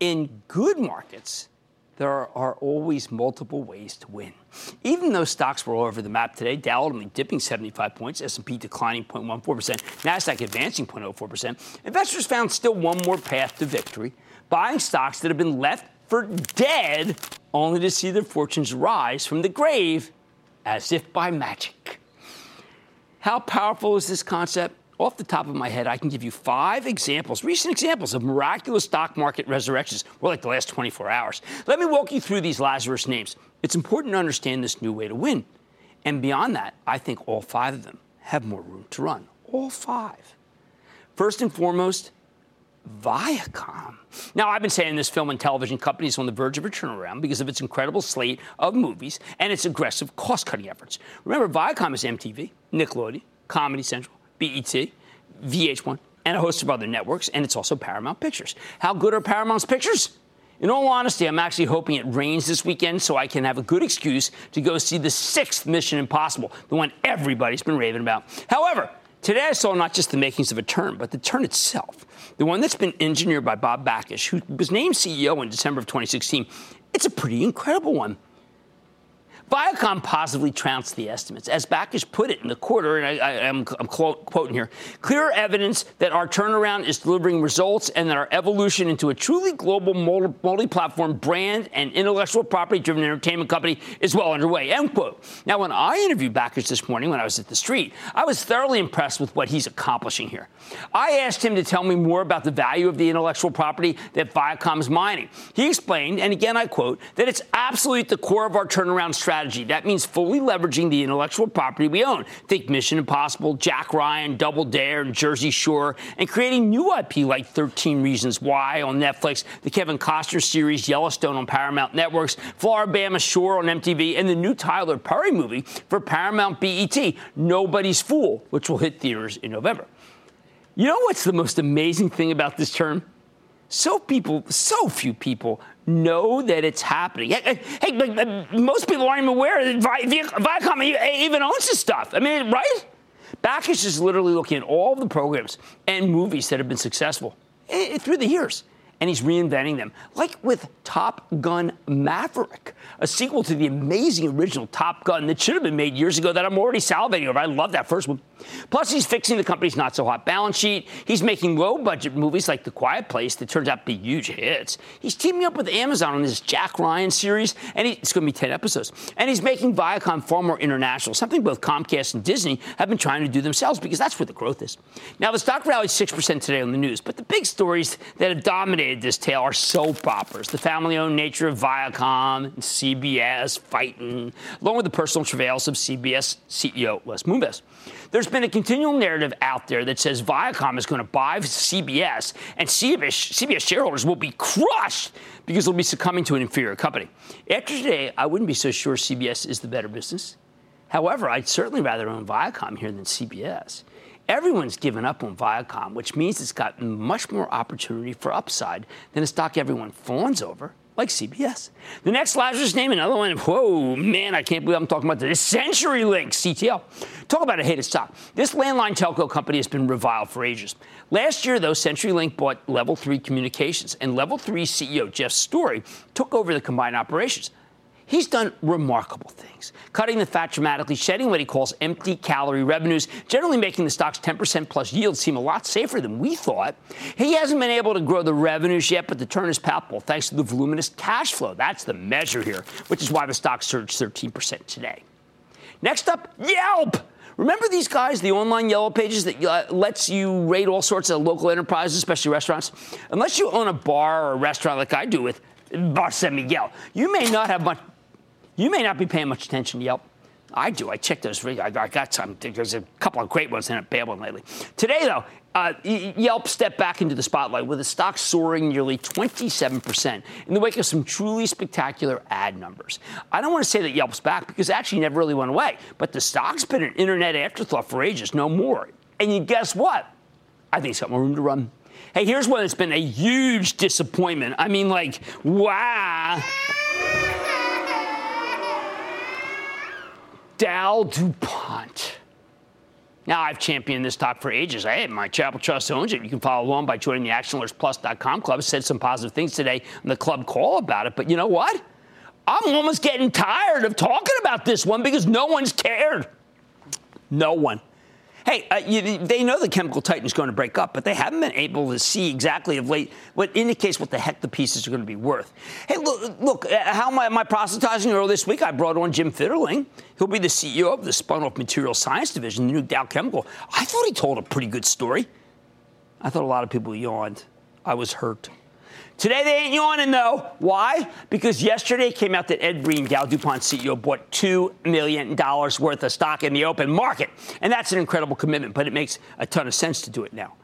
In good markets, there are always multiple ways to win. Even though stocks were all over the map today, Dow ultimately dipping 75 points, S&P declining 0.14%, Nasdaq advancing 0.04%, investors found still one more path to victory, buying stocks that have been left for dead, only to see their fortunes rise from the grave as if by magic. How powerful is this concept? Off the top of my head, I can give you five examples, recent examples of miraculous stock market resurrections, more like the last 24 hours. Let me walk you through these Lazarus names. It's important to understand this new way to win. And beyond that, I think all five of them have more room to run. All five. First and foremost, Viacom. Now, I've been saying this film and television company is on the verge of a turnaround because of its incredible slate of movies and its aggressive cost cutting efforts. Remember, Viacom is MTV, Nickelodeon, Comedy Central, BET, VH1, and a host of other networks, and it's also Paramount Pictures. How good are Paramount's pictures? In all honesty, I'm actually hoping it rains this weekend so I can have a good excuse to go see the sixth Mission Impossible, the one everybody's been raving about. However, today I saw not just the makings of a turn, but the turn itself. The one that's been engineered by Bob Bakish, who was named CEO in December of 2016. It's a pretty incredible one. Viacom positively trounced the estimates. As Bakish put it in the quarter, and I, am quoting here, clear evidence that our turnaround is delivering results and that our evolution into a truly global multi platform brand and intellectual property driven entertainment company is well underway. End quote. Now, when I interviewed Bakish this morning when I was at the street, I was thoroughly impressed with what he's accomplishing here. I asked him to tell me more about the value of the intellectual property that Viacom is mining. He explained, and again I quote, that it's absolutely at the core of our turnaround strategy strategy. That means fully leveraging the intellectual property we own. Think Mission Impossible, Jack Ryan, Double Dare, and Jersey Shore, and creating new IP like 13 Reasons Why on Netflix, the Kevin Costner series Yellowstone on Paramount Networks, Floribama Shore on MTV, and the new Tyler Perry movie for Paramount BET, Nobody's Fool, which will hit theaters in November. You know what's the most amazing thing about this term? So people, so few people know that it's happening. Hey, hey most people aren't even aware that Viacom even owns this stuff. I mean, right? Bakish is literally looking at all the programs and movies that have been successful eh, through the years and he's reinventing them, like with Top Gun Maverick, a sequel to the amazing original Top Gun that should have been made years ago that I'm already salivating over. I love that first one. Plus, he's fixing the company's not so hot balance sheet. He's making low budget movies like The Quiet Place that turns out to be huge hits. He's teaming up with Amazon on this Jack Ryan series, and he, it's going to be 10 episodes. And he's making Viacom far more international, something both Comcast and Disney have been trying to do themselves because that's where the growth is. Now, the stock rallied 6% today on the news, but the big stories that have dominated this tale are soap operas, the family owned nature of Viacom and CBS fighting, along with the personal travails of CBS CEO Les Moonves. There's been a continual narrative out there that says Viacom is going to buy CBS, and CBS, CBS shareholders will be crushed because they'll be succumbing to an inferior company. After today, I wouldn't be so sure CBS is the better business. However, I'd certainly rather own Viacom here than CBS. Everyone's given up on Viacom, which means it's got much more opportunity for upside than a stock everyone fawns over, like CBS. The next Lazarus name, another one. Whoa, man, I can't believe I'm talking about this. CenturyLink, CTL. Talk about a hated stock. This landline telco company has been reviled for ages. Last year, though, CenturyLink bought Level 3 Communications, and Level 3 CEO Jeff Storey took over the combined operations. He's done remarkable things, cutting the fat dramatically, shedding what he calls empty calorie revenues, generally making the stock's 10% plus yield seem a lot safer than we thought. He hasn't been able to grow the revenues yet, but the turn is palpable thanks to the voluminous cash flow. That's the measure here, which is why the stock surged 13% today. Next up, Yelp. Remember these guys, the online yellow pages that uh, lets you rate all sorts of local enterprises, especially restaurants? Unless you own a bar or a restaurant like I do with Bar San Miguel, you may not have much you may not be paying much attention to Yelp. I do. I check those. I got some. There's a couple of great ones a bad one lately. Today, though, uh, Yelp stepped back into the spotlight with the stock soaring nearly 27% in the wake of some truly spectacular ad numbers. I don't want to say that Yelp's back because it actually never really went away, but the stock's been an internet afterthought for ages, no more. And you guess what? I think it's got more room to run. Hey, here's one that's been a huge disappointment. I mean, like, wow. Dow DuPont. Now, I've championed this stock for ages. Hey, my Chapel Trust owns it. You can follow along by joining the ActionAlertsPlus.com club. I said some positive things today on the club call about it, but you know what? I'm almost getting tired of talking about this one because no one's cared. No one. Hey, uh, you, they know the chemical titan is going to break up, but they haven't been able to see exactly of late what indicates what the heck the pieces are going to be worth. Hey, look, look uh, how am I, am I proselytizing earlier this week? I brought on Jim Fitterling. He'll be the CEO of the spun off material science division, the new Dow Chemical. I thought he told a pretty good story. I thought a lot of people yawned. I was hurt. Today they ain't yawning though. Why? Because yesterday came out that Ed Breen, Dow DuPont CEO, bought $2 million worth of stock in the open market. And that's an incredible commitment, but it makes a ton of sense to do it now.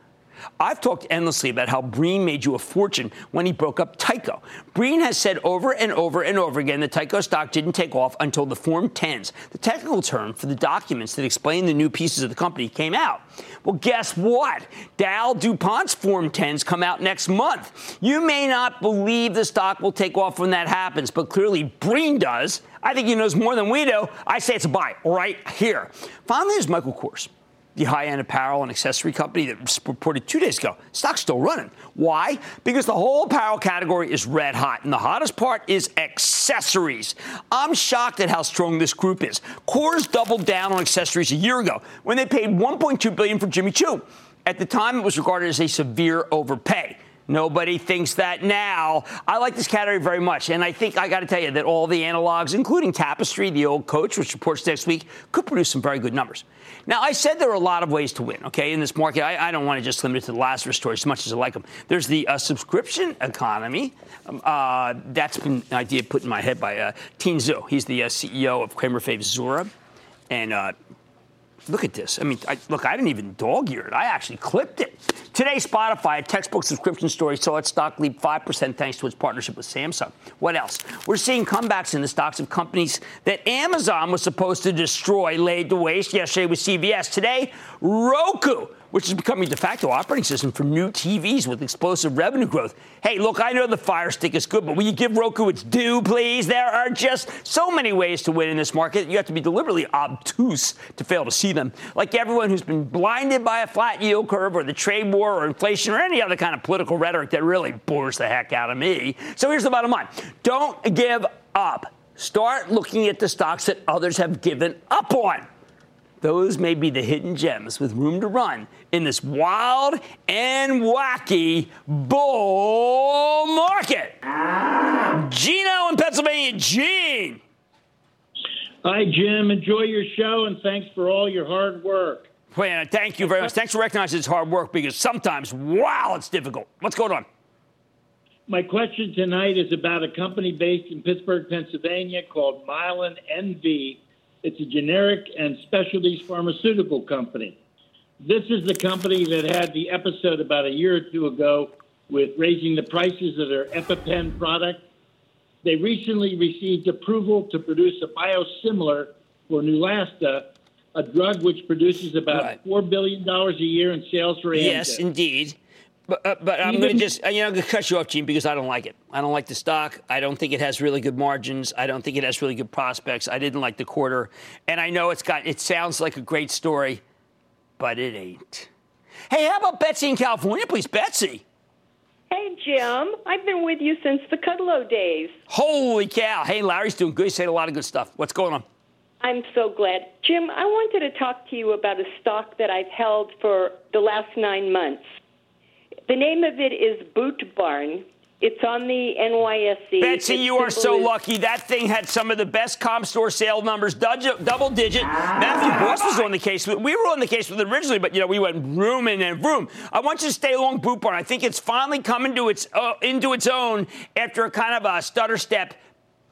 I've talked endlessly about how Breen made you a fortune when he broke up Tyco. Breen has said over and over and over again that Tyco stock didn't take off until the Form 10s, the technical term for the documents that explain the new pieces of the company, came out. Well, guess what? Dow DuPont's Form 10s come out next month. You may not believe the stock will take off when that happens, but clearly Breen does. I think he knows more than we do. I say it's a buy right here. Finally, there's Michael Kors the high end apparel and accessory company that reported two days ago. Stock's still running. Why? Because the whole apparel category is red hot, and the hottest part is accessories. I'm shocked at how strong this group is. Kors doubled down on accessories a year ago when they paid 1.2 billion for Jimmy Choo. At the time, it was regarded as a severe overpay. Nobody thinks that now. I like this category very much, and I think I got to tell you that all the analogs, including Tapestry, the old coach, which reports next week, could produce some very good numbers. Now, I said there are a lot of ways to win, okay, in this market. I, I don't want to just limit it to the Lazarus story as much as I like them. There's the uh, subscription economy. Um, uh, that's been an idea put in my head by uh, Tien Tzuo. He's the uh, CEO of Cramer Fave Zuora. And uh, look at this. I mean, I, look, I didn't even dog ear it. I actually clipped it. Today, Spotify, a textbook subscription story, saw its stock leap 5% thanks to its partnership with Samsung. What else? We're seeing comebacks in the stocks of companies that Amazon was supposed to destroy, laid to waste yesterday with CVS. Today, Roku which is becoming de facto operating system for new TVs with explosive revenue growth. Hey, look, I know the Fire Stick is good, but will you give Roku its due, please? There are just so many ways to win in this market. You have to be deliberately obtuse to fail to see them. Like everyone who's been blinded by a flat yield curve or the trade war or inflation or any other kind of political rhetoric that really bores the heck out of me. So here's the bottom line don't give up. Start looking at the stocks that others have given up on. Those may be the hidden gems with room to run in this wild and wacky bull market. Gino in Pennsylvania. Gene. Hi, Jim. Enjoy your show and thanks for all your hard work. Well, thank you very much. Thanks for recognizing it's hard work because sometimes, wow, it's difficult. What's going on? my question tonight is about a company based in Pittsburgh, Pennsylvania called Mylan NV. It's a generic and specialties pharmaceutical company. This is the company that had the episode about a year or two ago with raising the prices of their EpiPen product. They recently received approval to produce a biosimilar for Neulasta, a drug which produces about Right. $4 billion a year in sales for Amgen. Yes, indeed. But, uh, but I'm going to just, uh, you know, I'm going to cut you off, Gene, because I don't like it. I don't like the stock. I don't think it has really good margins. I don't think it has really good prospects. I didn't like the quarter. And I know it's got, it sounds like a great story, but it ain't. Hey, how about Betsy in California, please? Betsy. Hey, Jim. I've been with you since the Kudlow days. Holy cow. Hey, Larry's doing good. He said a lot of good stuff. What's going on? I'm so glad. Jim, I wanted to talk to you about a stock that I've held for the last nine months. The name of it is Boot Barn. It's on the NYSE. Betsy, Its you are so is- lucky. That thing had some of the best comp store sale numbers, double digit. Matthew Boss was on the case. with- We were on the case with it originally, but you know we went room and then room. I want you to stay along Boot Barn. I think it's finally coming to its uh, into its own after a kind of a stutter step.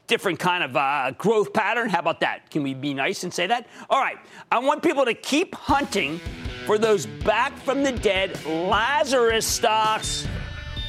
Different kind of uh, growth pattern. How about that? Can we be nice and say that? All right. I want people to keep hunting for those back from the dead Lazarus stocks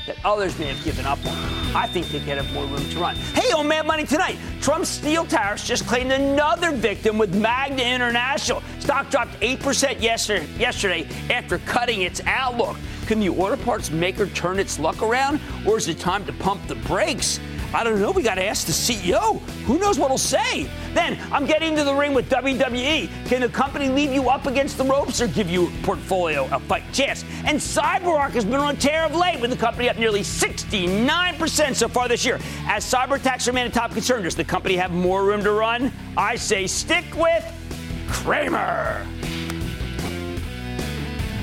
that others may have given up on. I think they could have more room to run. Hey, on Mad Money tonight, Trump's steel tariffs just claimed another victim with Magna International. Stock dropped 8% yesterday, yesterday after cutting its outlook. Can the auto parts maker turn its luck around, or is it time to pump the brakes? I don't know. We got to ask the CEO. Who knows what he'll say? Then I'm getting into the ring with WWE. Can the company leave you up against the ropes or give you portfolio a fight chance? And CyberArk has been on a tear of late with the company up nearly 69% so far this year. As cyber attacks remain a top concern, does the company have more room to run? I say stick with Cramer.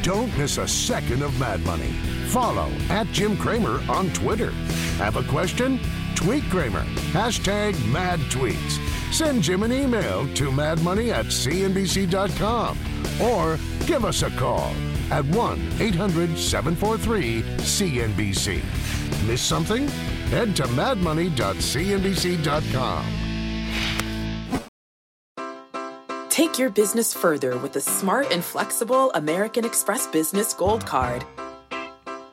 Don't miss a second of Mad Money. Follow at Jim Cramer on Twitter. Have a question? Tweet Cramer. Hashtag mad tweets. Send Jim an email to madmoney at cnbc.com or give us a call at 1 800 743 CNBC. Miss something? Head to madmoney.cnbc.com. Take your business further with the smart and flexible American Express Business Gold Card.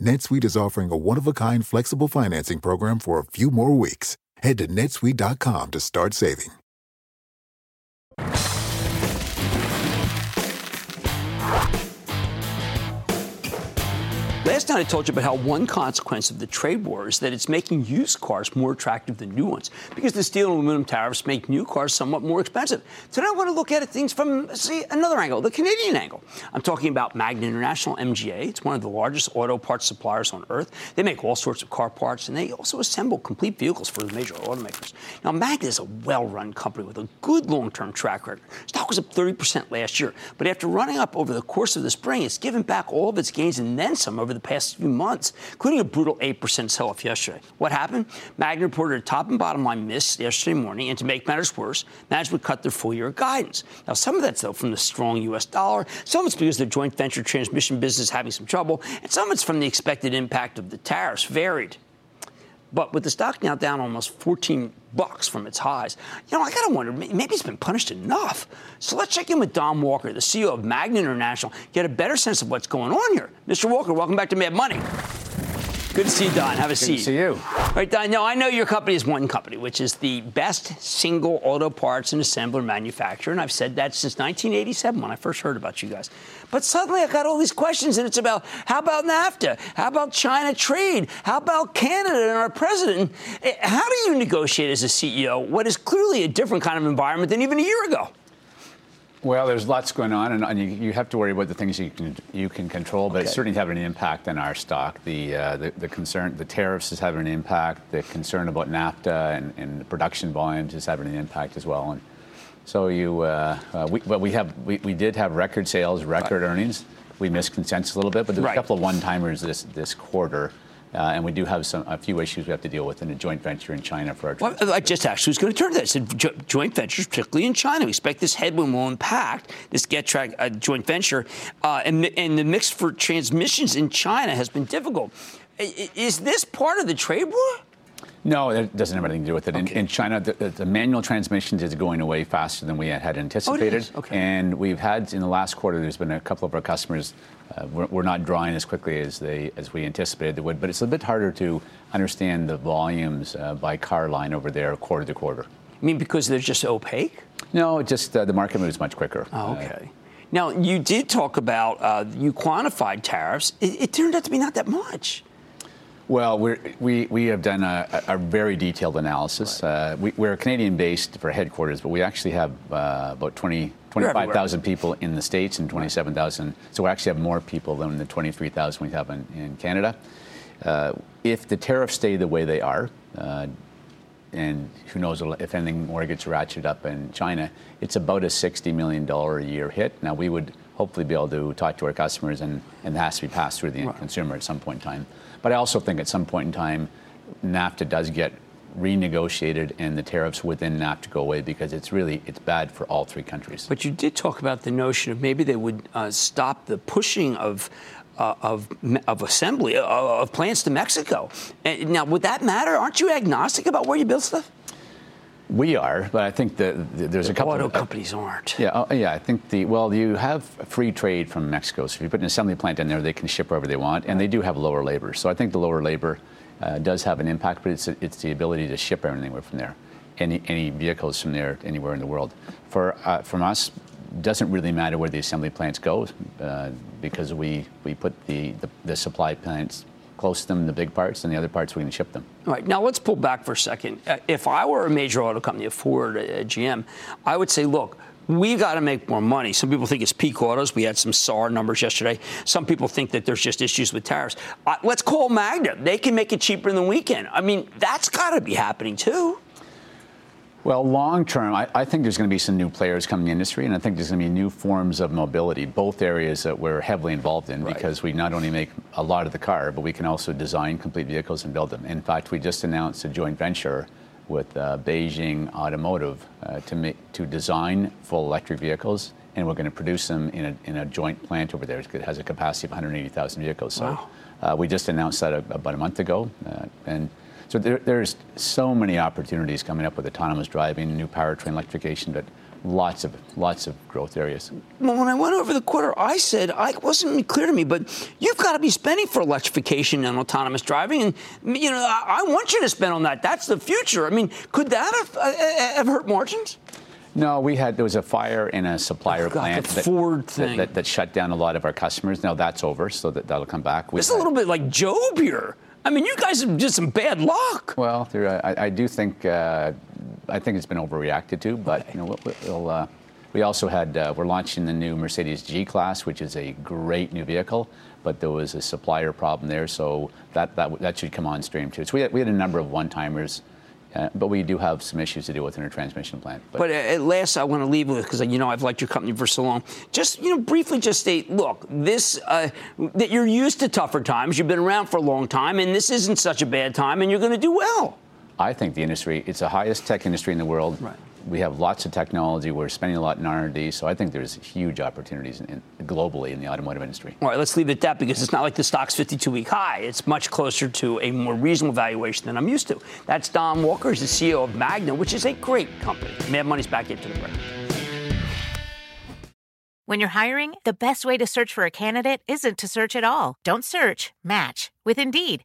NetSuite is offering a one-of-a-kind flexible financing program for a few more weeks. Head to netsuite.com to start saving. Last night I told you about how one consequence of the trade war is that it's making used cars more attractive than new ones because the steel and aluminum tariffs make new cars somewhat more expensive. Today I want to look at things from see another angle, the Canadian angle. I'm talking about Magna International MGA. It's one of the largest auto parts suppliers on earth. They make all sorts of car parts and they also assemble complete vehicles for the major automakers. Now Magna is a well-run company with a good long-term track record. Stock was up 30% last year, but after running up over the course of the spring, it's given back all of its gains and then some over over the past few months, including a brutal 8% sell off yesterday. What happened? Magna reported a top and bottom line miss yesterday morning, and to make matters worse, management cut their full year guidance. Now, some of that's, though, from the strong U.S. dollar, some of it's because the joint venture transmission business is having some trouble, and some of it's from the expected impact of the tariffs varied. But with the stock now down almost 14 bucks from its highs, you know, I gotta wonder, maybe it's been punished enough. So let's check in with Don Walker, the CEO of Magna International, get a better sense of what's going on here. Mr. Walker, welcome back to Mad Money. Good to see you, Don. Have a Good seat. Good to see you. All right, Don. Now, I know your company is one company, which is the best single auto parts and assembler manufacturer, and I've said that since 1987 when I first heard about you guys. But suddenly I got all these questions, and it's about how about NAFTA? How about China trade? How about Canada and our president? Eh, How do you negotiate as a CEO what is clearly a different kind of environment than even a year ago? Well, there's lots going on, and, and you, you have to worry about the things you can you can control. But it's certainly having an impact on our stock. The, uh, the the concern, the tariffs is having an impact. The concern about NAFTA and, and production volumes is having an impact as well. And so you, uh, uh, we, but we have we, we did have record sales, record earnings. We missed consensus a little bit, but there's Right. a couple of one-timers this this quarter. Uh, and we do have some a few issues we have to deal with in a joint venture in China for our. Well, I just actually was going to turn to that. I said jo- joint ventures, particularly in China. We expect this headwind will impact this Getrag uh, joint venture, uh, and, and the mix for transmissions in China has been difficult. Is this part of the trade war? No, it doesn't have anything to do with it. In, Okay. in China, the, the- manual transmissions is going away faster than we had, had anticipated. is? Okay. And we've had in the last quarter, there's been a couple of our customers. Uh, we're, we're not drawing as quickly as they as we anticipated they would, but it's a bit harder to understand the volumes uh, by car line over there, quarter to quarter. I mean, because they're just opaque? No, just uh, the market moves much quicker. Oh, Uh, okay. Now, you did talk about, uh, you quantified tariffs. It, it turned out to be not that much. Well, we're, we, we have done a, a very detailed analysis. Uh, we, we're Canadian based for headquarters, but we actually have uh, about 20, 25,000 people in the States and 27,000. So we actually have more people than the 23,000 we have in, in Canada. Uh, if the tariffs stay the way they are, uh, and who knows if anything more gets ratcheted up in China, it's about a $60 million a year hit. Now, we would hopefully be able to talk to our customers, and, and it has to be passed through the end consumer at some point in time. But I also think at some point in time, NAFTA does get renegotiated and the tariffs within NAFTA go away because it's really it's bad for all three countries. But you did talk about the notion of maybe they would uh, stop the pushing of. Uh, of of assembly uh, of plants to Mexico. And now, would that matter? Aren't you agnostic about where you build stuff? We are, but I think that th- there's a couple Auto of companies aren't. Yeah, oh, yeah. I think the well, you have free trade from Mexico. So if you put an assembly plant in there, they can ship wherever they want, and they do have lower labor. So I think the lower labor uh, does have an impact, but it's it's the ability to ship everything from there, any any vehicles from there anywhere in the world. For uh, from us, doesn't really matter where the assembly plants go uh, because we we put the, the the supply plants close to them, the big parts, and the other parts we can ship them. All right, now let's pull back for a second. Uh, If I were a major auto company, a Ford, a GM, I would say, look, we got to make more money. Some people think it's peak autos. We had some SAAR numbers yesterday. Some people think that there's just issues with tariffs. Uh, let's call Magna. They can make it cheaper than we can. I mean, that's got to be happening too. Well, long term, I, I think there's going to be some new players coming in the industry, and I think there's going to be new forms of mobility, both areas that we're heavily involved in because we not only make a lot of the car, but we can also design complete vehicles and build them. In fact, we just announced a joint venture with uh, Beijing Automotive uh, to make to design full electric vehicles, and we're going to produce them in a, in a joint plant over there. It has a capacity of 180,000 vehicles. So Wow. uh, we just announced that a, about a month ago, uh, and so there, there's so many opportunities coming up with autonomous driving, new powertrain electrification, but lots of lots of growth areas. Well, when I went over the quarter, I said, I it wasn't clear to me, but you've got to be spending for electrification and autonomous driving. And, you know, I, I want you to spend on that. That's the future. I mean, could that have, uh, have hurt margins? No, we had there was a fire in a supplier Oh, God, plant that, Ford that- thing. That, that shut down a lot of our customers. Now that's over, so that that'll come back. We've This is a little bit like Job here. I mean, you guys have just some bad luck. Well, I, I do think uh, I think it's been overreacted to, but you know, we'll, we'll, uh, we also had uh, we're launching the new Mercedes G Class, which is a great new vehicle, but there was a supplier problem there, so that that, that should come on stream too. So we had, we had a number of one timers Uh, but we do have some issues to deal with in our transmission plant. But, but at last, I want to leave with because you know I've liked your company for so long. Just you know, briefly, just state, look, this uh, that you're used to tougher times. You've been around for a long time, and this isn't such a bad time, and you're going to do well. I think the industry, it's the highest tech industry in the world. Right we have lots of technology. We're spending a lot in R&D, so I think there's huge opportunities in, in, globally in the automotive industry. All right, let's leave it at that because it's not like the stock's 52-week high. It's much closer to a more reasonable valuation than I'm used to. That's Don Walker, he's the CEO of Magna, which is a great company. Mad Money's back into the break. When you're hiring, the best way to search for a candidate isn't to search at all. Don't search, match with Indeed.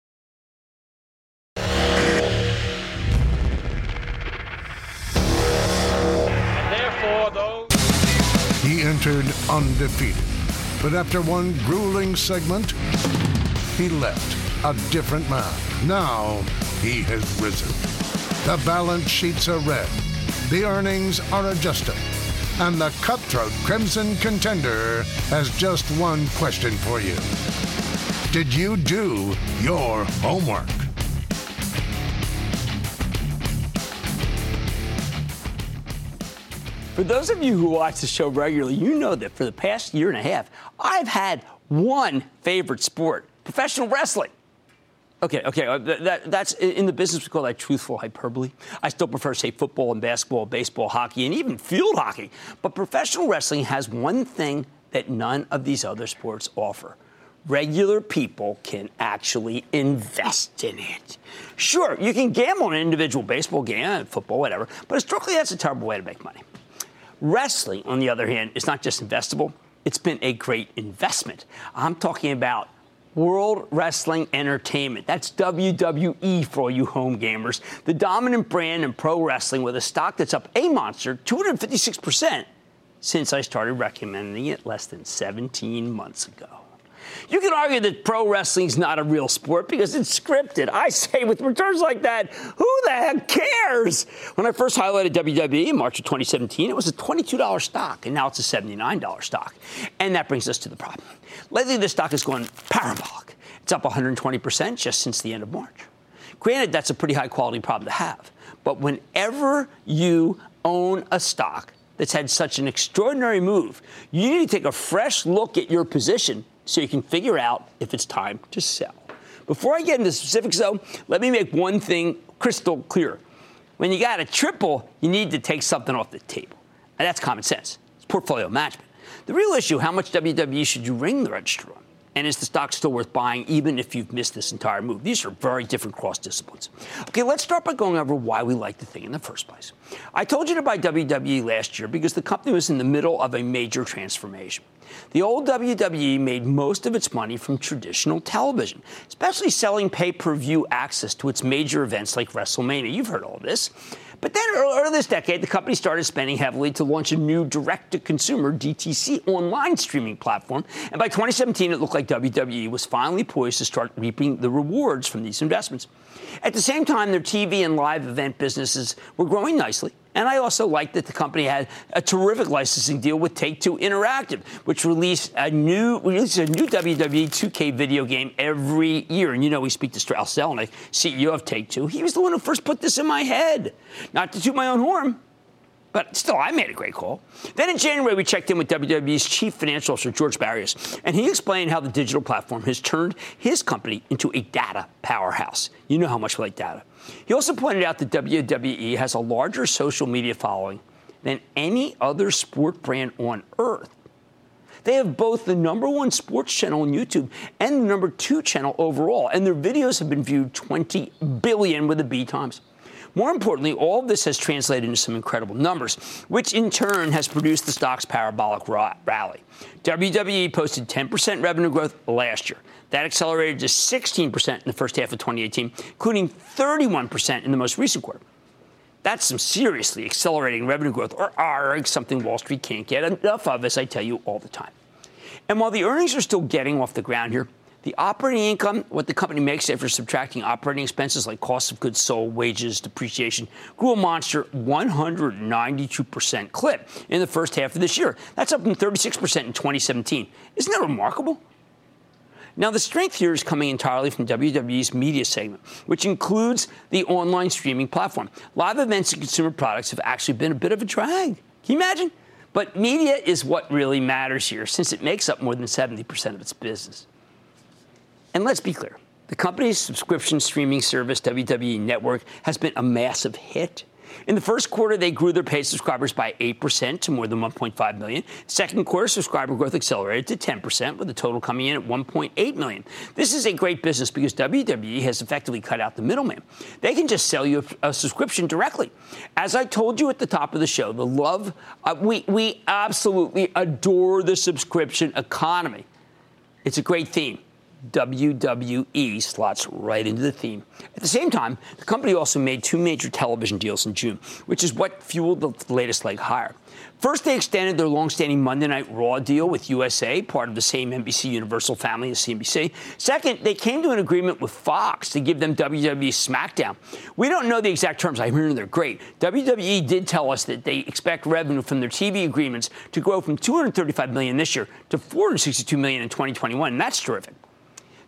Entered undefeated, but after one grueling segment, he left a different man. Now he has risen. The balance sheets are red, the earnings are adjusted, and the cutthroat Crimson contender has just one question for you. Did you do your homework? For those of you who watch the show regularly, you know that for the past year and a half, I've had one favorite sport professional wrestling. Okay, okay, uh, that, that's in the business we call that truthful hyperbole. I still prefer, say, football and basketball, baseball, hockey, and even field hockey. But professional wrestling has one thing that none of these other sports offer regular people can actually invest in it. Sure, you can gamble on an individual baseball game, football, whatever, but historically that's a terrible way to make money. Wrestling, on the other hand, is not just investable, it's been a great investment. I'm talking about World Wrestling Entertainment. That's WWE for all you home gamers. The dominant brand in pro wrestling with a stock that's up a monster 256% since I started recommending it less than 17 months ago. You can argue that pro wrestling is not a real sport because it's scripted. I say with returns like that, who the heck cares? When I first highlighted WWE in March of 2017, it was a $22 stock, and now it's a $79 stock. And that brings us to the problem. Lately, the stock has gone parabolic. It's up 120% just since the end of March. Granted, that's a pretty high quality problem to have. But whenever you own a stock that's had such an extraordinary move, you need to take a fresh look at your position so you can figure out if it's time to sell. Before I get into specifics, though, let me make one thing crystal clear. When you got a triple, you need to take something off the table. And that's common sense. It's portfolio management. The real issue, how much WWE should you ring the register on? And is the stock still worth buying even if you've missed this entire move? These are very different cross disciplines. Okay, let's start by going over why we like the thing in the first place. I told you to buy WWE last year because the company was in the middle of a major transformation. The old WWE made most of its money from traditional television, especially selling pay per view access to its major events like WrestleMania. You've heard all this. But then earlier this decade, the company started spending heavily to launch a new direct to consumer DTC online streaming platform. And by 2017, it looked like WWE was finally poised to start reaping the rewards from these investments. At the same time, their TV and live event businesses were growing nicely. And I also like that the company had a terrific licensing deal with Take Two Interactive, which released a new releases a new WWE 2K video game every year. And you know, we speak to Strauss Zelnick, CEO of Take Two. He was the one who first put this in my head. Not to toot my own horn, but still, I made a great call. Then in January, we checked in with WWE's chief financial officer, George Barrios, and he explained how the digital platform has turned his company into a data powerhouse. You know how much we like data. He also pointed out that WWE has a larger social media following than any other sport brand on earth. They have both the number one sports channel on YouTube and the number two channel overall, and their videos have been viewed 20 billion with the B times. More importantly, all of this has translated into some incredible numbers, which in turn has produced the stock's parabolic rally. WWE posted 10% revenue growth last year. That accelerated to 16% in the first half of 2018, including 31% in the most recent quarter. That's some seriously accelerating revenue growth, or ARG, something Wall Street can't get enough of, as I tell you all the time. And while the earnings are still getting off the ground here, the operating income, what the company makes after subtracting operating expenses like cost of goods sold, wages, depreciation, grew a monster 192% clip in the first half of this year. That's up from 36% in 2017. Isn't that remarkable? Now, the strength here is coming entirely from WWE's media segment, which includes the online streaming platform. Live events and consumer products have actually been a bit of a drag. Can you imagine? But media is what really matters here, since it makes up more than 70% of its business. And let's be clear the company's subscription streaming service, WWE Network, has been a massive hit. In the first quarter, they grew their paid subscribers by 8% to more than 1.5 million. Second quarter, subscriber growth accelerated to 10%, with the total coming in at 1.8 million. This is a great business because WWE has effectively cut out the middleman. They can just sell you a, a subscription directly. As I told you at the top of the show, the love, uh, we, we absolutely adore the subscription economy. It's a great theme. WWE slots right into the theme. At the same time, the company also made two major television deals in June, which is what fueled the latest leg higher. First, they extended their long-standing Monday Night Raw deal with USA, part of the same NBC Universal family as CNBC. Second, they came to an agreement with Fox to give them WWE SmackDown. We don't know the exact terms. I'm hearing they're great. WWE did tell us that they expect revenue from their TV agreements to grow from 235 million this year to 462 million in 2021, and that's terrific.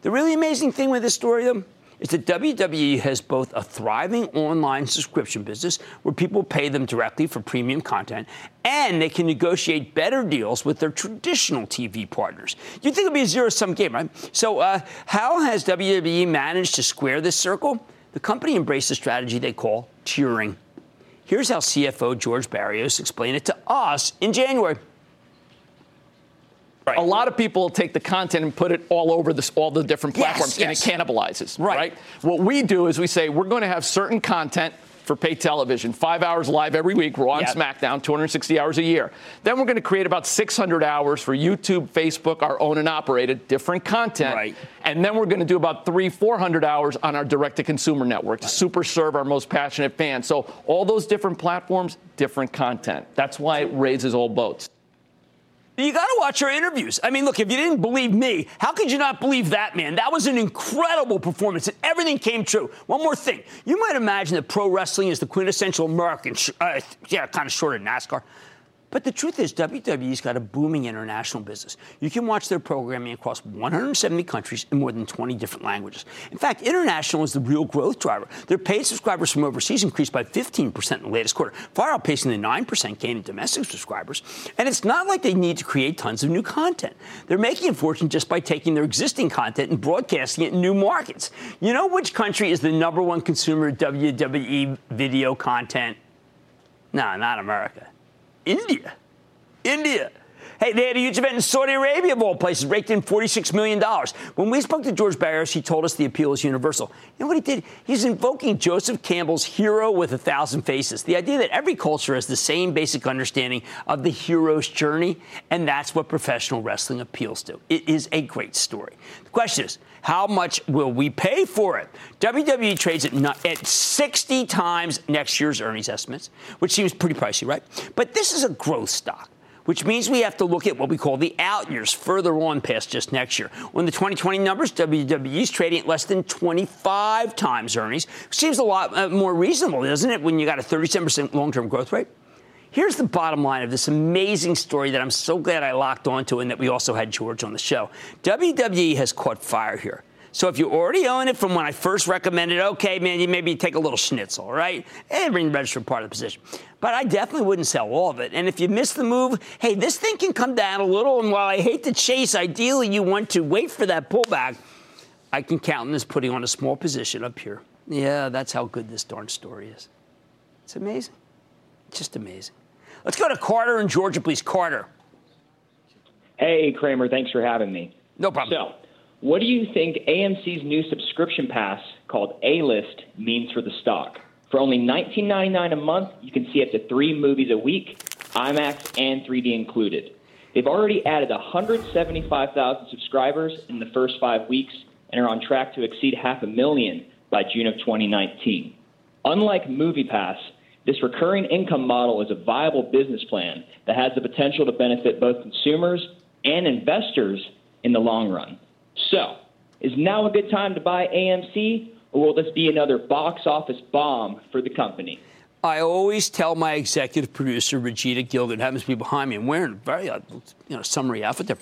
The really amazing thing with this story, though, is that WWE has both a thriving online subscription business where people pay them directly for premium content, and they can negotiate better deals with their traditional TV partners. You'd think it'd be a zero sum game, right? So, uh, how has WWE managed to square this circle? The company embraced a strategy they call tiering. Here's how CFO George Barrios explained it to us in January. Right. A lot of people take the content and put it all over this, all the different platforms, yes, yes. and it cannibalizes. Right. right. What we do is we say we're going to have certain content for pay television, five hours live every week. We're on yep. SmackDown, 260 hours a year. Then we're going to create about 600 hours for YouTube, Facebook, our own and operated, different content. Right. And then we're going to do about three, 400 hours on our direct to consumer network to super serve our most passionate fans. So all those different platforms, different content. That's why it raises all boats. You got to watch our interviews. I mean, look, if you didn't believe me, how could you not believe that man? That was an incredible performance, and everything came true. One more thing. You might imagine that pro wrestling is the quintessential American, uh, yeah, kind of short of NASCAR. But the truth is, WWE's got a booming international business. You can watch their programming across 170 countries in more than 20 different languages. In fact, international is the real growth driver. Their paid subscribers from overseas increased by 15% in the latest quarter, far outpacing the 9% gain in domestic subscribers. And it's not like they need to create tons of new content. They're making a fortune just by taking their existing content and broadcasting it in new markets. You know which country is the number one consumer of WWE video content? No, not America. India. India. Hey, they had a huge event in Saudi Arabia, of all places, raked in $46 million. When we spoke to George Barrios, he told us the appeal is universal. You know what he did? He's invoking Joseph Campbell's hero with a thousand faces. The idea that every culture has the same basic understanding of the hero's journey, and that's what professional wrestling appeals to. It is a great story. The question is, how much will we pay for it? WWE trades at, at 60 times next year's earnings estimates, which seems pretty pricey, right? But this is a growth stock which means we have to look at what we call the out years further on past just next year. When the 2020 numbers, WWE is trading at less than 25 times earnings. Seems a lot uh, more reasonable, doesn't it, when you got a 37% long term growth rate? Here's the bottom line of this amazing story that I'm so glad I locked onto and that we also had George on the show. WWE has caught fire here. So if you already own it from when I first recommended, okay, man, you maybe take a little schnitzel, right? And bring the register part of the position. But I definitely wouldn't sell all of it. And if you miss the move, hey, this thing can come down a little. And while I hate to chase, ideally you want to wait for that pullback. I can count on this putting on a small position up here. Yeah, that's how good this darn story is. It's amazing. Just amazing. Let's go to Carter in Georgia, please. Carter. Hey, Cramer. Thanks for having me. No problem. So, what do you think AMC's new subscription pass called A List means for the stock? For only $19.99 a month, you can see up to three movies a week, IMAX and 3D included. They've already added 175,000 subscribers in the first five weeks and are on track to exceed half a million by June of 2019. Unlike MoviePass, this recurring income model is a viable business plan that has the potential to benefit both consumers and investors in the long run. So, is now a good time to buy AMC, or will this be another box office bomb for the company? I always tell my executive producer, Regina Gilgan, happens to be behind me, and wearing a very uh, you know, summary outfit there,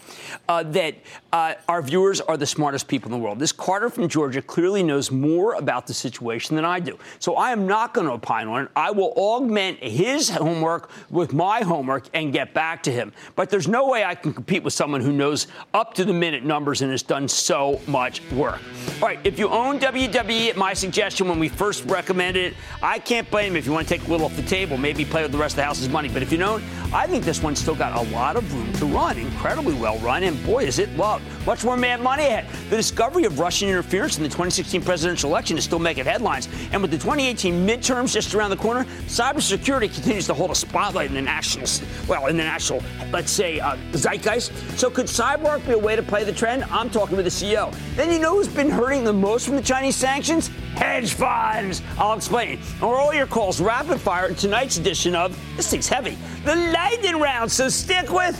uh, that uh, our viewers are the smartest people in the world. This Carter from Georgia clearly knows more about the situation than I do. So I am not going to opine on it. I will augment his homework with my homework and get back to him. But there's no way I can compete with someone who knows up to the minute numbers and has done so much work. All right, if you own WWE at my suggestion when we first recommended it, I can't blame if you want take a little off the table, maybe play with the rest of the house's money. But if you don't, I think this one's still got a lot of room to run. Incredibly well run, and boy, is it loved. Much more mad money ahead. The discovery of Russian interference in the 2016 presidential election is still making headlines. And with the 2018 midterms just around the corner, cybersecurity continues to hold a spotlight in the national, well, in the national, let's say, uh, zeitgeist. So could CyberArk be a way to play the trend? I'm talking with the CEO. Then you know who's been hurting the most from the Chinese sanctions? Hedge funds. I'll explain. Or all your calls rapid fire in tonight's edition of This Thing's Heavy, the lightning round. So stick with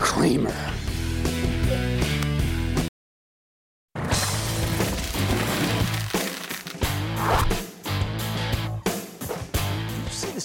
Cramer.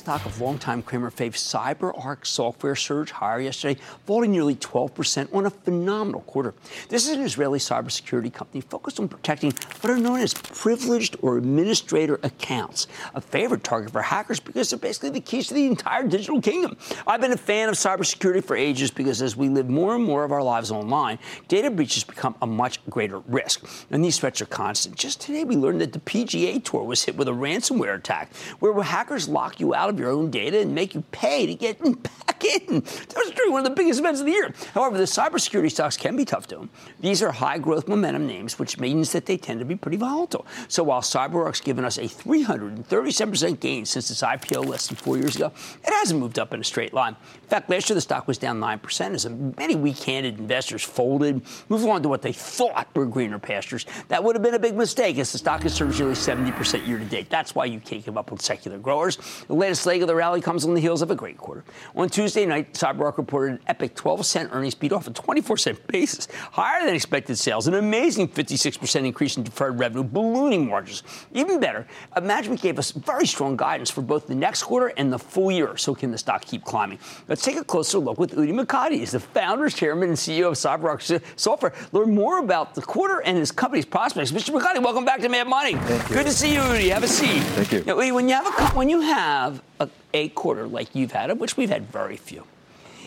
Stock of longtime Cramer fave CyberArk software surge higher yesterday, falling nearly 12% on a phenomenal quarter. This is an Israeli cybersecurity company focused on protecting what are known as privileged or administrator accounts, a favorite target for hackers because they're basically the keys to the entire digital kingdom. I've been a fan of cybersecurity for ages because as we live more and more of our lives online, data breaches become a much greater risk. And these threats are constant. Just today, we learned that the PGA Tour was hit with a ransomware attack where hackers lock you out of your own data and make you pay to get back in. That was true, one of the biggest events of the year. However, the cybersecurity stocks can be tough to them. These are high growth momentum names, which means that they tend to be pretty volatile. So while CyberArk's given us a 337% gain since its IPO less than four years ago, it hasn't moved up in a straight line. In fact, last year the stock was down 9% as many weak handed investors folded, moved on to what they thought were greener pastures. That would have been a big mistake as the stock has surged nearly 70% year to date. That's why you can't give up on secular growers. The latest leg of the rally comes on the heels of a great quarter. On Tuesday night, CyberArk reported an epic 12 cent earnings beat off a 24 cent basis, higher than expected sales, an amazing 56% increase in deferred revenue, ballooning margins. Even better, management gave us very strong guidance for both the next quarter and the full year. So can the stock keep climbing? Let's take a closer look with Udi Mokady. He's the founder, chairman, and CEO of CyberArk Software. Learn more about the quarter and his company's prospects. Mr. Mokady, welcome back to Mad Money. Good to see you, Udi. Have a seat. Thank you. Now, Udi, when you have a when you have a, a quarter like you've had, of which we've had very few,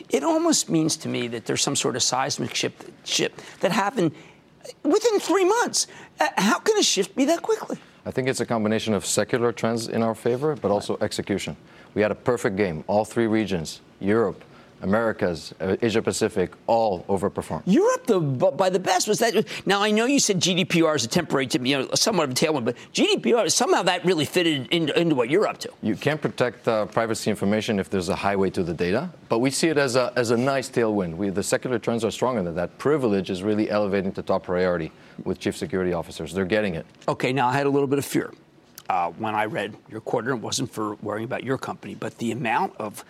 it almost means to me that there's some sort of seismic shift, shift that happened within three months. Uh, how can a shift be that quickly? I think it's a combination of secular trends in our favor, but also execution. We had a perfect game. All three regions, Europe, Americas, uh, Asia Pacific, all overperformed. Europe, the, by the best, was that. Now I know you said GDPR is a temporary, you know, somewhat of a tailwind, but GDPR somehow that really fitted into, into what you're up to. You can't protect uh, privacy information if there's a highway to the data, but we see it as a as a nice tailwind. We, the secular trends are stronger than that. Privilege is really elevating to top priority with chief security officers. They're getting it. Okay, now I had a little bit of fear. Uh, when I read your quarter, it wasn't for worrying about your company, but the amount of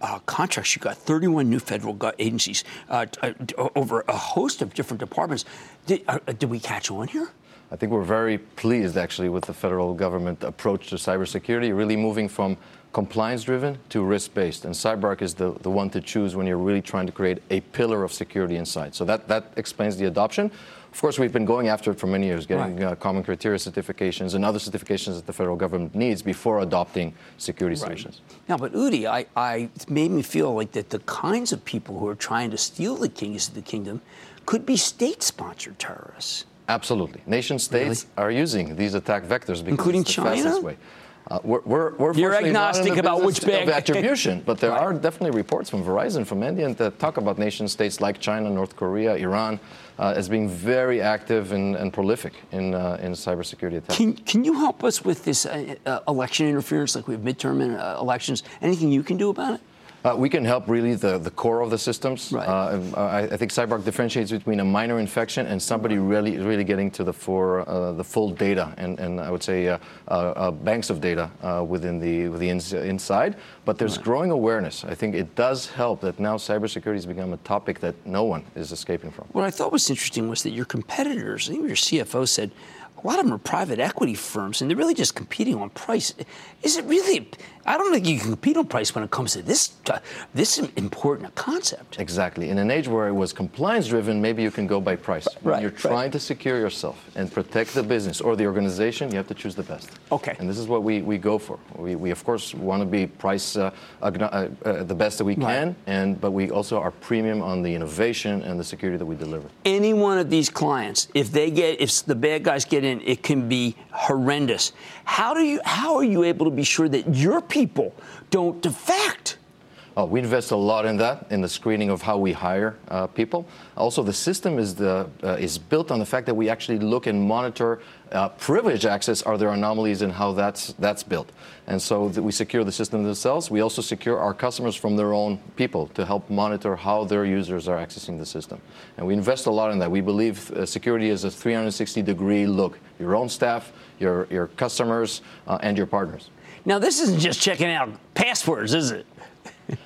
uh, contracts you got 31 new federal agencies uh, uh, over a host of different departments. Did, uh, did, we catch on here? I think we're very pleased actually with the federal government approach to cybersecurity, really moving from compliance driven to risk based. And CyberArk is the, the one to choose when you're really trying to create a pillar of security inside. So that, that explains the adoption. Of course, we've been going after it for many years, getting right. uh, common criteria certifications and other certifications that the federal government needs before adopting security right. solutions. Now, but Udi, I, I, it made me feel like that the kinds of people who are trying to steal the keys of the kingdom could be state-sponsored terrorists. Absolutely. Nation states really? are using these attack vectors because including it's the China. fastest way. Uh, we're, we're, we're You're agnostic about which bag. of attribution, but there right. are definitely reports from Verizon, from India, that talk about nation states like China, North Korea, Iran, uh, as being very active and, and prolific in, uh, in cybersecurity attacks. Can, can you help us with this uh, uh election interference, like we have midterm uh, elections? Anything you can do about it? Uh, we can help really the, the core of the systems. Right. Uh, I, I, think CyberArk differentiates between a minor infection and somebody really really getting to the for uh, the full data and, and I would say uh, uh, uh, banks of data within the the ins- inside. But there's right. growing awareness. I think it does help that now cybersecurity has become a topic that no one is escaping from. What I thought was interesting was that your competitors, I think your CFO said a lot of them are private equity firms, and they're really just competing on price. Is it really? I don't think you can compete on price when it comes to this uh, this important concept. Exactly. In an age where it was compliance driven, maybe you can go by price. Right. When you're trying right. to secure yourself and protect the business or the organization, you have to choose the best. Okay. And this is what we, we go for. We, we of course want to be price uh, uh, uh, the best that we can, right. and but we also are premium on the innovation and the security that we deliver. Any one of these clients, if they get if the bad guys get in, it can be horrendous. How do you how are you able to be sure that your people don't defect? Oh, we invest a lot in that, in the screening of how we hire uh, people. Also, the system is, the, uh, is built on the fact that we actually look and monitor uh, privilege access. Are there anomalies in how that's, that's built? And so we secure the system themselves. We also secure our customers from their own people to help monitor how their users are accessing the system. And we invest a lot in that. We believe uh, security is a 360 degree look your own staff, your, your customers, uh, and your partners. Now, this isn't just checking out passwords, is it?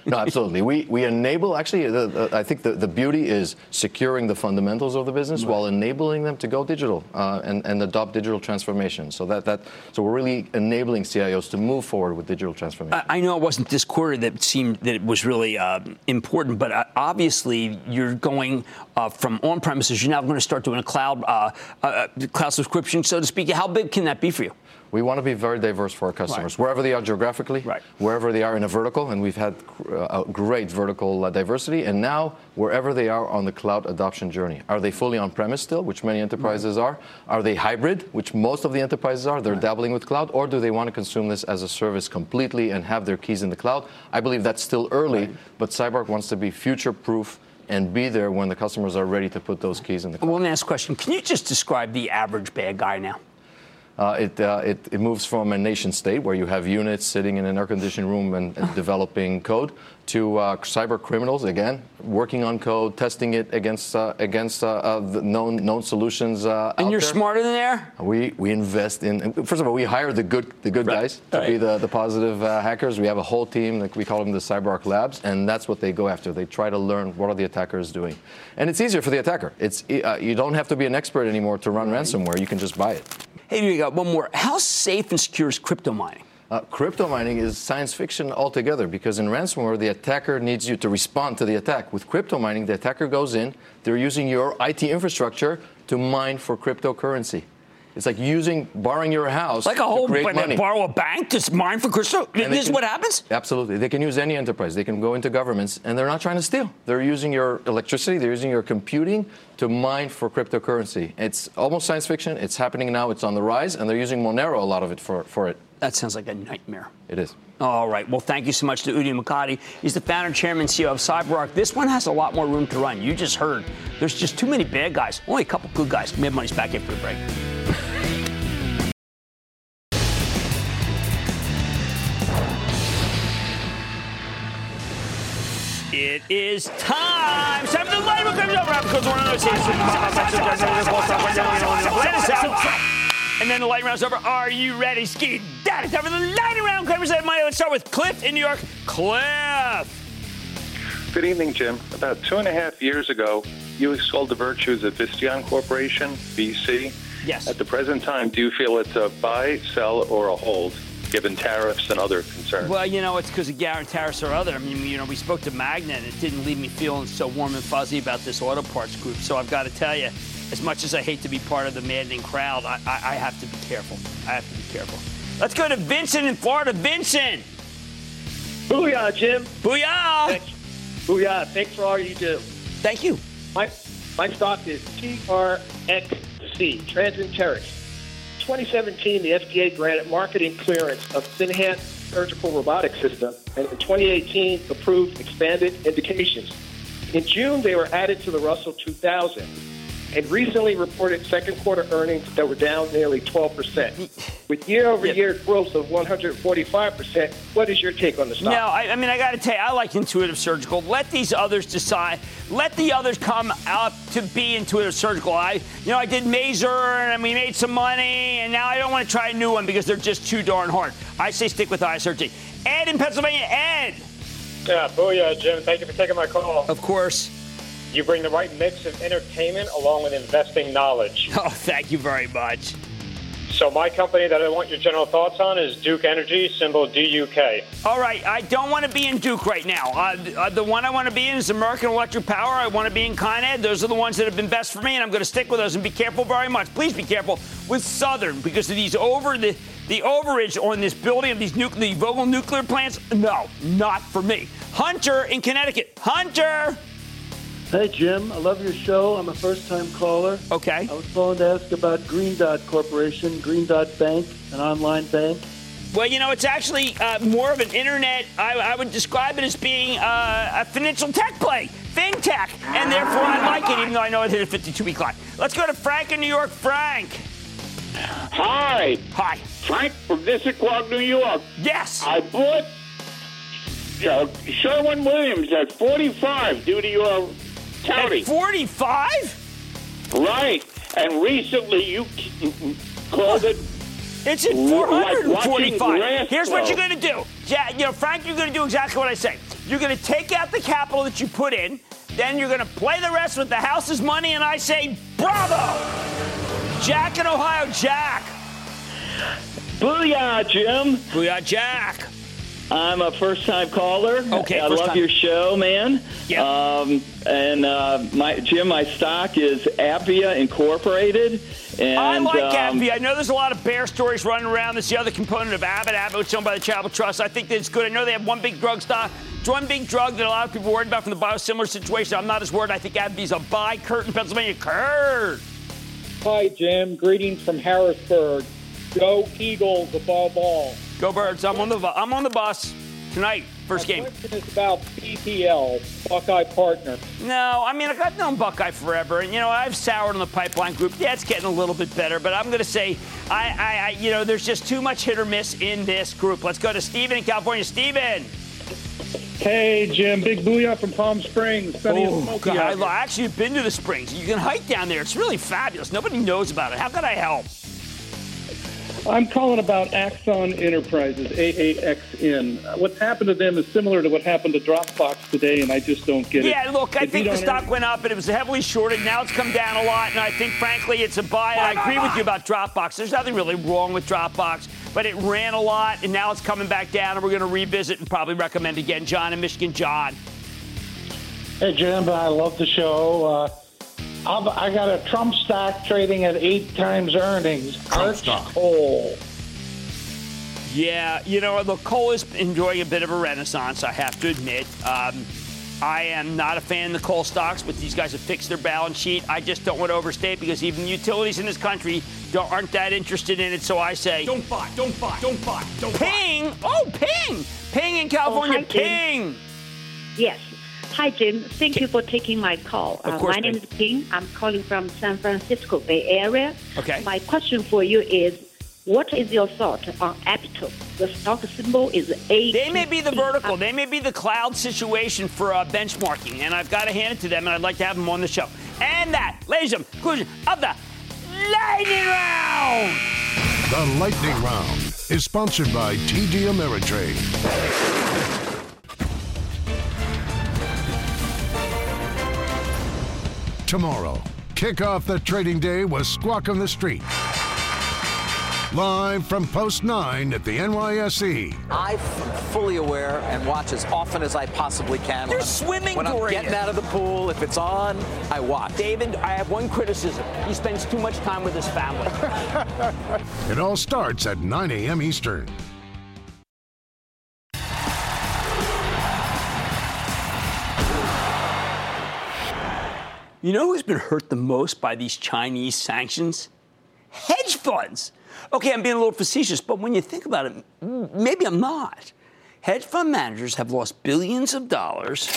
no, absolutely. We, we enable, actually, the, the, I think the, the beauty is securing the fundamentals of the business right. while enabling them to go digital uh, and, and adopt digital transformation. So, that, that, so we're really enabling CIOs to move forward with digital transformation. I, I know it wasn't this quarter that seemed that it was really uh, important, but uh, obviously you're going uh, from on premises, you're now going to start doing a cloud, uh, uh, cloud subscription, so to speak. How big can that be for you? We want to be very diverse for our customers, right. wherever they are geographically, right. wherever they are in a vertical, and we've had uh, great vertical uh, diversity, and now wherever they are on the cloud adoption journey. Are they fully on premise still, which many enterprises right. are? Are they hybrid, which most of the enterprises are? They're dabbling with cloud, or do they want to consume this as a service completely and have their keys in the cloud? I believe that's still early, but CyberArk wants to be future proof and be there when the customers are ready to put those keys in the cloud. One last question. Can you just describe the average bad guy now? Uh, it, uh, it, it, moves from a nation state where you have units sitting in an air conditioned room and, and developing code to uh, cyber criminals again working on code, testing it against uh, against uh, uh, the known known solutions. and you're there. smarter than there. We we invest in. First of all, we hire the good the good right. guys to right. be the, the positive hackers. We have a whole team like we call them the CyberArk Labs, and that's what they go after. They try to learn what are the attackers doing, and it's easier for the attacker. It's you don't have to be an expert anymore to run right. ransomware. You can just buy it. Hey, we got one more. How safe and secure is crypto mining? Uh, crypto mining is science fiction altogether because in ransomware, the attacker needs you to respond to the attack. With crypto mining, the attacker goes in, they're using your IT infrastructure to mine for cryptocurrency. It's like using borrowing your house like a whole to create money. borrow a bank to mine for crypto. And this is what happens. Absolutely, they can use any enterprise. They can go into governments, and they're not trying to steal. They're using your electricity. They're using your computing to mine for cryptocurrency. It's almost science fiction. It's happening now. It's on the rise, and they're using Monero a lot of it for for it. That sounds like a nightmare. It is. All right. Well, thank you so much to Udi Mokady. He's the founder, chairman, CEO of CyberArk. This one has a lot more room to run. You just heard. There's just too many bad guys. Only a couple good guys. Mad Money's back after the break. It is time. Time for the lightning round because we're on And then the lightning round's over. Are you ready? Ski that. It's time for the lightning round. Clippers at Money. Let's start with Cliff in New York. Cliff. Good evening, Jim. About two and a half years ago, you extolled the virtues of Visteon Corporation, VC. Yes. At the present time, do you feel it's a buy, sell, or a hold? Given tariffs and other concerns? Well, you know, it's because of Garrett tariffs or other. I mean, you know, we spoke to Magna, and it didn't leave me feeling so warm and fuzzy about this auto parts group. So I've got to tell you, as much as I hate to be part of the maddening crowd, I, I, I have to be careful. I have to be careful. Let's go to Vincent in Florida. Vincent. Booyah, Jim. Booyah. Thanks. Booyah. Thanks for all you do. Thank you. My, my stock is TRXC, Transenterix. 2017, the FDA granted marketing clearance of Senhance surgical robotic system, and in 2018, approved expanded indications. In June, they were added to the Russell 2000 and recently reported second quarter earnings that were down nearly 12%. With year over year growth of 145%, what is your take on the stock? No, I, I mean, I got to tell you, I like Intuitive Surgical. Let these others decide. Let the others come out to be Intuitive Surgical. I, you know, I did Mazor and we made some money, and now I don't want to try a new one because they're just too darn hard. I say stick with iSurgery. Ed in Pennsylvania, Ed. Yeah, booyah, Jim. Thank you for taking my call. Of course. You bring the right mix of entertainment along with investing knowledge. Oh, thank you very much. So my company that I want your general thoughts on is Duke Energy, symbol DUK. All right, I don't want to be in Duke right now. Uh, uh, the one I want to be in is American Electric Power. I want to be in Con Ed. Those are the ones that have been best for me, and I'm going to stick with those. And be careful very much. Please be careful with Southern because of these over the the overage on this building of these nuclear the Vogtle nuclear plants. No, not for me. Hunter in Connecticut. Hunter. Hey, Jim. I love your show. I'm a first time caller. Okay. I was calling to ask about Green Dot Corporation, Green Dot Bank, an online bank. Well, you know, it's actually uh, more of an internet. I, I, would describe it as being uh, a financial tech play, fintech, and therefore I like it, even though I know it hit a 52-week line. Let's go to Frank in New York. Frank. Hi. Hi. Frank from Dissaquag, New York. Yes. I bought uh, Sherwin Williams at 45 due to your touting. At 45? Right. And recently you called it. It's at 445. Like Here's what you're going to do. Yeah, you know, Frank, you're going to do exactly what I say. You're going to take out the capital that you put in, then you're going to play the rest with the house's money, and I say, bravo! Jack in Ohio, Jack. Booyah, Jim. Booyah, Jack. I'm a first time caller. Okay, I love time. your show, man. Yeah. Um, and uh, my Jim, my stock is AbbVie Incorporated. And, I like um, AbbVie. I know there's a lot of bear stories running around. This is the other component of Abbott. Abbott's owned by the Charitable Trust. I think that it's good. I know they have one big drug stock. It's one big drug that a lot of people are worried about from the biosimilar situation. I'm not as worried. I think AbbVie's a buy. Kurt in Pennsylvania. Kurt. Hi, Jim. Greetings from Harrisburg. Go Eagles above all. Go Birds. I'm on the I'm on the bus tonight. First My game. It's about BPL, Buckeye Partner. No, I mean I got known Buckeye forever, and you know I've soured on the pipeline group. Yeah, it's getting a little bit better, but I'm going to say I, I, I, you know, there's just too much hit or miss in this group. Let's go to Steven in California. Steven. Hey, Jim. Big booyah from Palm Springs. Sunny and Oh, smoky God, out I here. actually have been to the Springs. You can hike down there. It's really fabulous. Nobody knows about it. How could I help? I'm calling about Axon Enterprises, AAXN. Uh, What's happened to them is similar to what happened to Dropbox today, and I just don't get it. Yeah, look, I They think the stock went up and it was heavily shorted. Now it's come down a lot, and I think, frankly, it's a buy. And I agree with you about Dropbox. There's nothing really wrong with Dropbox, but it ran a lot, and now it's coming back down, and we're going to revisit and probably recommend again. John in Michigan. John. Hey, Jim, I love the show. Uh, I've, I got a Trump stock trading at eight times earnings. Trump Arch Coal. Yeah, you know, look, coal is enjoying a bit of a renaissance, I have to admit. Um, I am not a fan of the coal stocks, but these guys have fixed their balance sheet. I just don't want to overstate because even utilities in this country don't, aren't that interested in it. So I say, Don't buy, don't buy, don't buy, don't fight. Ping! Oh, Ping! Ping in California, Oh, hi, Jim. Ping! Yes. Hi, Jim. Thank you for taking my call. Of Uh, course, my name is Ping. I'm calling from San Francisco Bay Area. Okay. My question for you is, what is your thought on Apto? The stock symbol is A. They may be the vertical. They may be the cloud situation for uh, benchmarking, and I've got to hand it to them, and I'd like to have them on the show. And that, ladies and gentlemen, conclusion of the lightning round. The Lightning Round is sponsored by TD Ameritrade. Tomorrow, kick off the trading day with Squawk on the Street. Live from Post 9 at the NYSE. I'm fully aware and watch as often as I possibly can. You're when I'm- swimming when I'm great. getting out of the pool. If it's on, I watch. David, I have one criticism. He spends too much time with his family. It all starts at 9 a.m. Eastern. You know who's been hurt the most by these Chinese sanctions? hedge funds. Okay, I'm being a little facetious, but when you think about it, maybe I'm not. Hedge fund managers have lost billions of dollars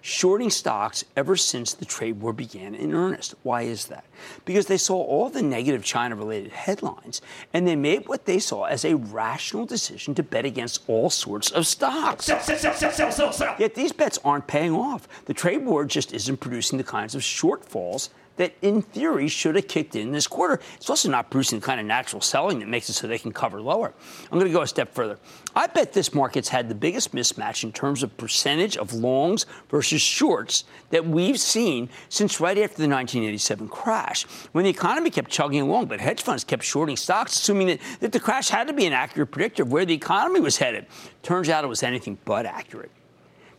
shorting stocks ever since the trade war began in earnest. Why is that? Because they saw all the negative China related headlines and they made what they saw as a rational decision to bet against all sorts of stocks. Sell, sell, sell, Yet these bets aren't paying off. The trade war just isn't producing the kinds of shortfalls that in theory should have kicked in this quarter. It's also not producing the kind of natural selling that makes it so they can cover lower. I'm going to go a step further. I bet this market's had the biggest mismatch in terms of percentage of longs versus shorts that we've seen since right after the 1987 crash, when the economy kept chugging along, but hedge funds kept shorting stocks, assuming that, that the crash had to be an accurate predictor of where the economy was headed. Turns out it was anything but accurate.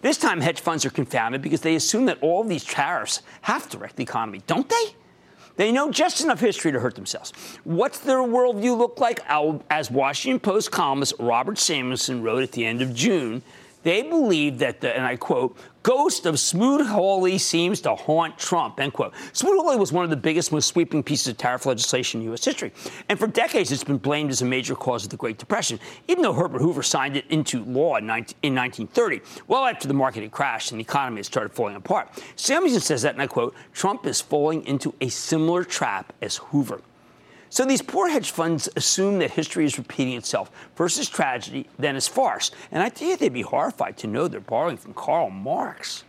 This time, hedge funds are confounded because they assume that all of these tariffs have to wreck the economy, don't they? They know just enough history to hurt themselves. What's their worldview look like? As Washington Post columnist Robert Samuelson wrote at the end of June, they believe that the, and I quote, ghost of Smoot-Hawley seems to haunt Trump, end quote. Smoot-Hawley was one of the biggest, most sweeping pieces of tariff legislation in U.S. history. And for decades, it's been blamed as a major cause of the Great Depression, even though Herbert Hoover signed it into law in, 19, in 1930, well after the market had crashed and the economy had started falling apart. Samuelson says that, and I quote, Trump is falling into a similar trap as Hoover. So these poor hedge funds assume that history is repeating itself. First as tragedy, then as farce. And I think they'd be horrified to know they're borrowing from Karl Marx.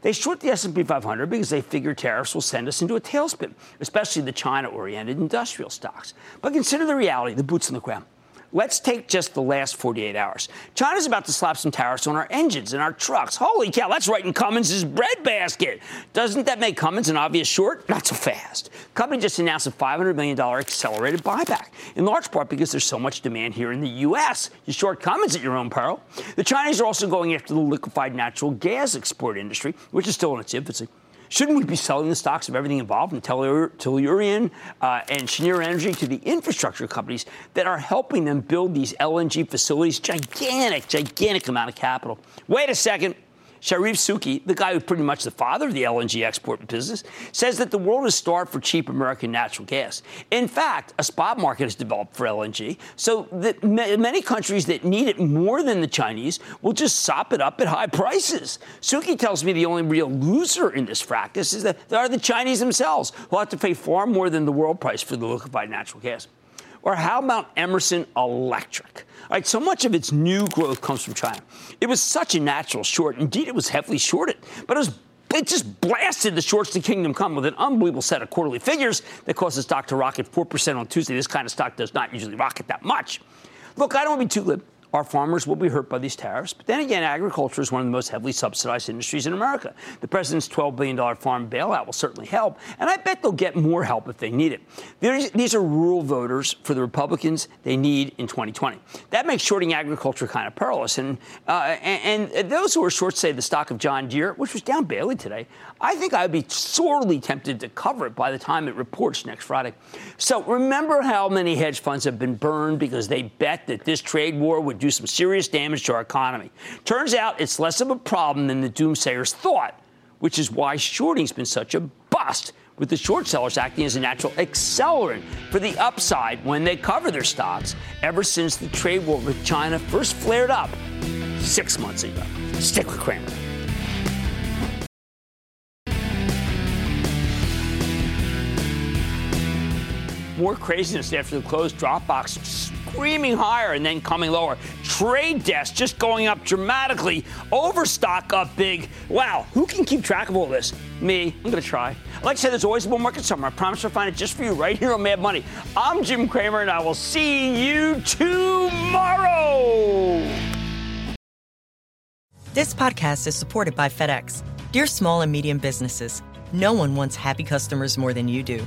They short the S&P 500 because they figure tariffs will send us into a tailspin, especially the China-oriented industrial stocks. But consider the reality, the boots on the ground. Let's take just the last 48 hours. China's about to slap some tariffs on our engines and our trucks. Holy cow, that's right in Cummins' breadbasket. Doesn't that make Cummins an obvious short? Not so fast. Company just announced a $500 million accelerated buyback, in large part because there's so much demand here in the U.S. You short Cummins at your own peril. The Chinese are also going after the liquefied natural gas export industry, which is still in its infancy. Shouldn't we be selling the stocks of everything involved from Tellurian uh, and Cheniere Energy to the infrastructure companies that are helping them build these LNG facilities? Gigantic, gigantic amount of capital. Wait a second. Charif Souki, the guy who's pretty much the father of the LNG export business, says that the world is starved for cheap American natural gas. In fact, a spot market has developed for LNG, so that many countries that need it more than the Chinese will just sop it up at high prices. Suki tells me the only real loser in this practice is that are the Chinese themselves, who have to pay far more than the world price for the liquefied natural gas. Or how about Emerson Electric? Right, so much of its new growth comes from China. It was such a natural short. Indeed, it was heavily shorted, but it was it just blasted the shorts to kingdom come with an unbelievable set of quarterly figures that caused the stock to rocket 4% on Tuesday. This kind of stock does not usually rocket that much. Look, I don't want to be too glib. Our farmers will be hurt by these tariffs. But then again, agriculture is one of the most heavily subsidized industries in America. The president's $12 billion farm bailout will certainly help, and I bet they'll get more help if they need it. these are rural voters for the Republicans they need in 2020. That makes shorting agriculture kind of perilous. And, uh, and, and those who are short, say, the stock of John Deere, which was down barely today, I think I'd be sorely tempted to cover it by the time it reports next Friday. So remember how many hedge funds have been burned because they bet that this trade war would do some serious damage to our economy. Turns out it's less of a problem than the doomsayers thought, which is why shorting's been such a bust with the short sellers acting as a natural accelerant for the upside when they cover their stocks ever since the trade war with China first flared up six months ago. Stick with Cramer. More craziness after the close Dropbox screaming higher and then coming lower. Trade desk just going up dramatically. Overstock up big. Wow, who can keep track of all this? Me. I'm going to try. Like I said, there's always a bull market somewhere. I promise I'll find it just for you right here on Mad Money. I'm Jim Cramer, and I will see you tomorrow. This podcast is supported by FedEx. Dear small and medium businesses, no one wants happy customers more than you do.